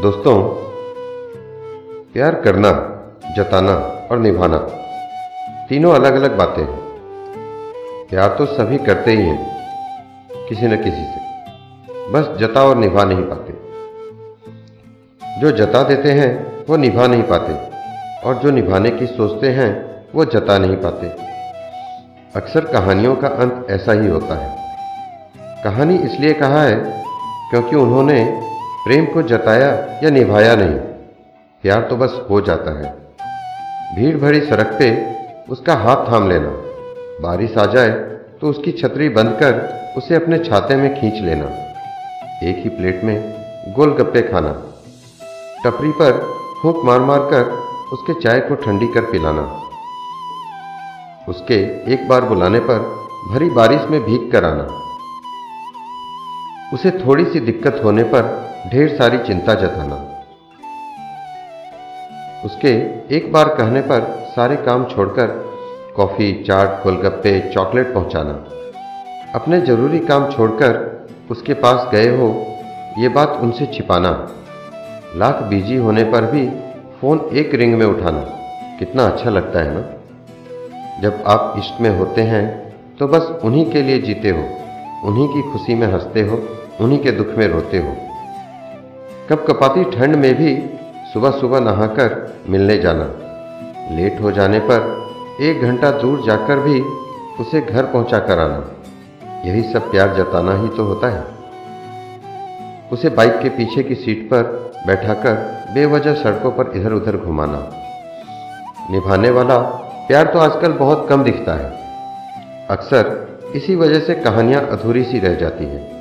दोस्तों, प्यार करना, जताना और निभाना, तीनों अलग अलग बातें हैं। प्यार तो सभी करते ही हैं, किसी न किसी से। बस जता और निभा नहीं पाते। जो जता देते हैं, वो निभा नहीं पाते। और जो निभाने की सोचते हैं, वो जता नहीं पाते। अक्सर कहानियों का अंत ऐसा ही होता है। कहानी इसलिए कहा है, क्योंकि उन्होंने प्रेम को जताया या निभाया नहीं, प्यार तो बस हो जाता है। भीड़ भरी सड़क पे उसका हाथ थाम लेना, बारिश आ जाए तो उसकी छतरी बंद कर उसे अपने छाते में खींच लेना, एक ही प्लेट में गोलगप्पे खाना, टपरी पर फूक मार मार कर उसके चाय को ठंडी कर पिलाना। उसके एक बार बुलाने पर भरी बारिश में भीग कर आना। उसे थोड़ी सी दिक्कत होने पर ढेर सारी चिंता जताना। उसके एक बार कहने पर सारे काम छोड़कर कॉफ़ी, चाट, गोलगप्पे, चॉकलेट पहुंचाना। अपने ज़रूरी काम छोड़कर उसके पास गए हो, ये बात उनसे छिपाना। लाख बिज़ी होने पर भी फ़ोन एक रिंग में उठाना, कितना अच्छा लगता है ना? जब आप इश्क में होते हैं तो बस उन्हीं के लिए जीते हो, उन्हीं की खुशी में हँसते हो। उन्हीं के दुख में रोते हो। कप कपाती ठंड में भी सुबह सुबह नहाकर मिलने जाना। लेट हो जाने पर एक घंटा दूर जाकर भी उसे घर पहुँचा कर आना। यही सब प्यार जताना ही तो होता है। उसे बाइक के पीछे की सीट पर बैठाकर बेवजह सड़कों पर इधर उधर घुमाना। निभाने वाला प्यार तो आजकल बहुत कम दिखता है। अक्सर इसी वजह से कहानियाँ अधूरी सी रह जाती हैं।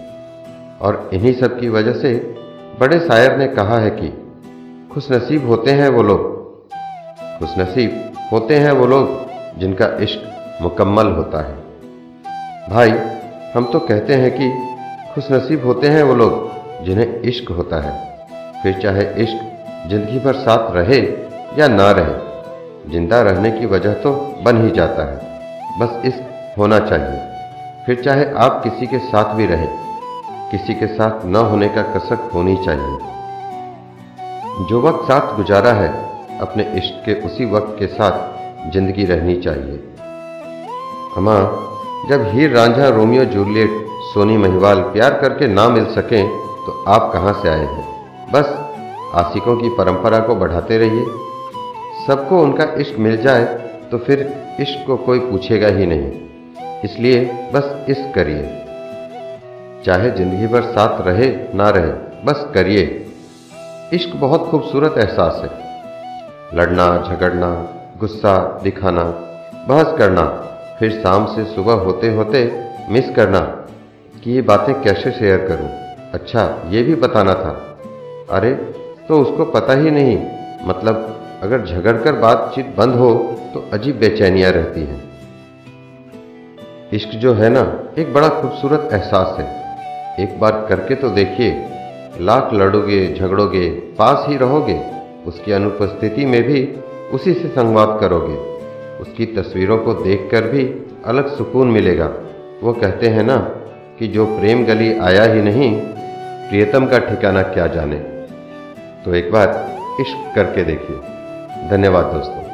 और इन्हीं सब की वजह से बड़े शायर ने कहा है कि खुशनसीब होते हैं वो लोग। खुशनसीब होते हैं वो लोग जिनका इश्क मुकम्मल होता है। भाई, हम तो कहते हैं कि खुशनसीब होते हैं वो लोग जिन्हें इश्क होता है। फिर चाहे इश्क ज़िंदगी भर साथ रहे या ना रहे, ज़िंदा रहने की वजह तो बन ही जाता है। बस इश्क होना चाहिए। फिर चाहे आप किसी के साथ भी रहें किसी के साथ न होने का कसक होनी चाहिए। जो वक्त साथ गुजारा है, अपने इश्क के उसी वक्त के साथ ज़िंदगी रहनी चाहिए। अमा जब हीर रांझा रोमियो जूलियट सोनी महिवाल प्यार करके ना मिल सकें तो आप कहाँ से आए हैं? बस आशिकों की परंपरा को बढ़ाते रहिए। सबको उनका इश्क मिल जाए तो फिर इश्क को कोई पूछेगा ही नहीं। इसलिए बस इश्क करिए। चाहे ज़िंदगी भर साथ रहे, ना रहे, बस करिए। इश्क बहुत खूबसूरत एहसास है। लड़ना, झगड़ना, गुस्सा दिखाना, बहस करना, फिर शाम से सुबह होते होते मिस करना, कि ये बातें कैसे शेयर करूँ? अच्छा ये भी बताना था। अरे तो उसको पता ही नहीं। मतलब अगर झगड़कर बातचीत बंद हो तो अजीब बेचैनियाँ रहती हैं। इश्क जो है ना, एक बड़ा खूबसूरत एहसास है। एक बार करके तो देखिए, लाख लड़ोगे, झगड़ोगे, पास ही रहोगे, उसकी अनुपस्थिति में भी उसी से संवाद करोगे। उसकी तस्वीरों को देखकर भी अलग सुकून मिलेगा। वो कहते हैं ना कि जो प्रेम गली आया ही नहीं, प्रियतम का ठिकाना क्या जाने। तो एक बार इश्क करके देखिए। धन्यवाद दोस्तों।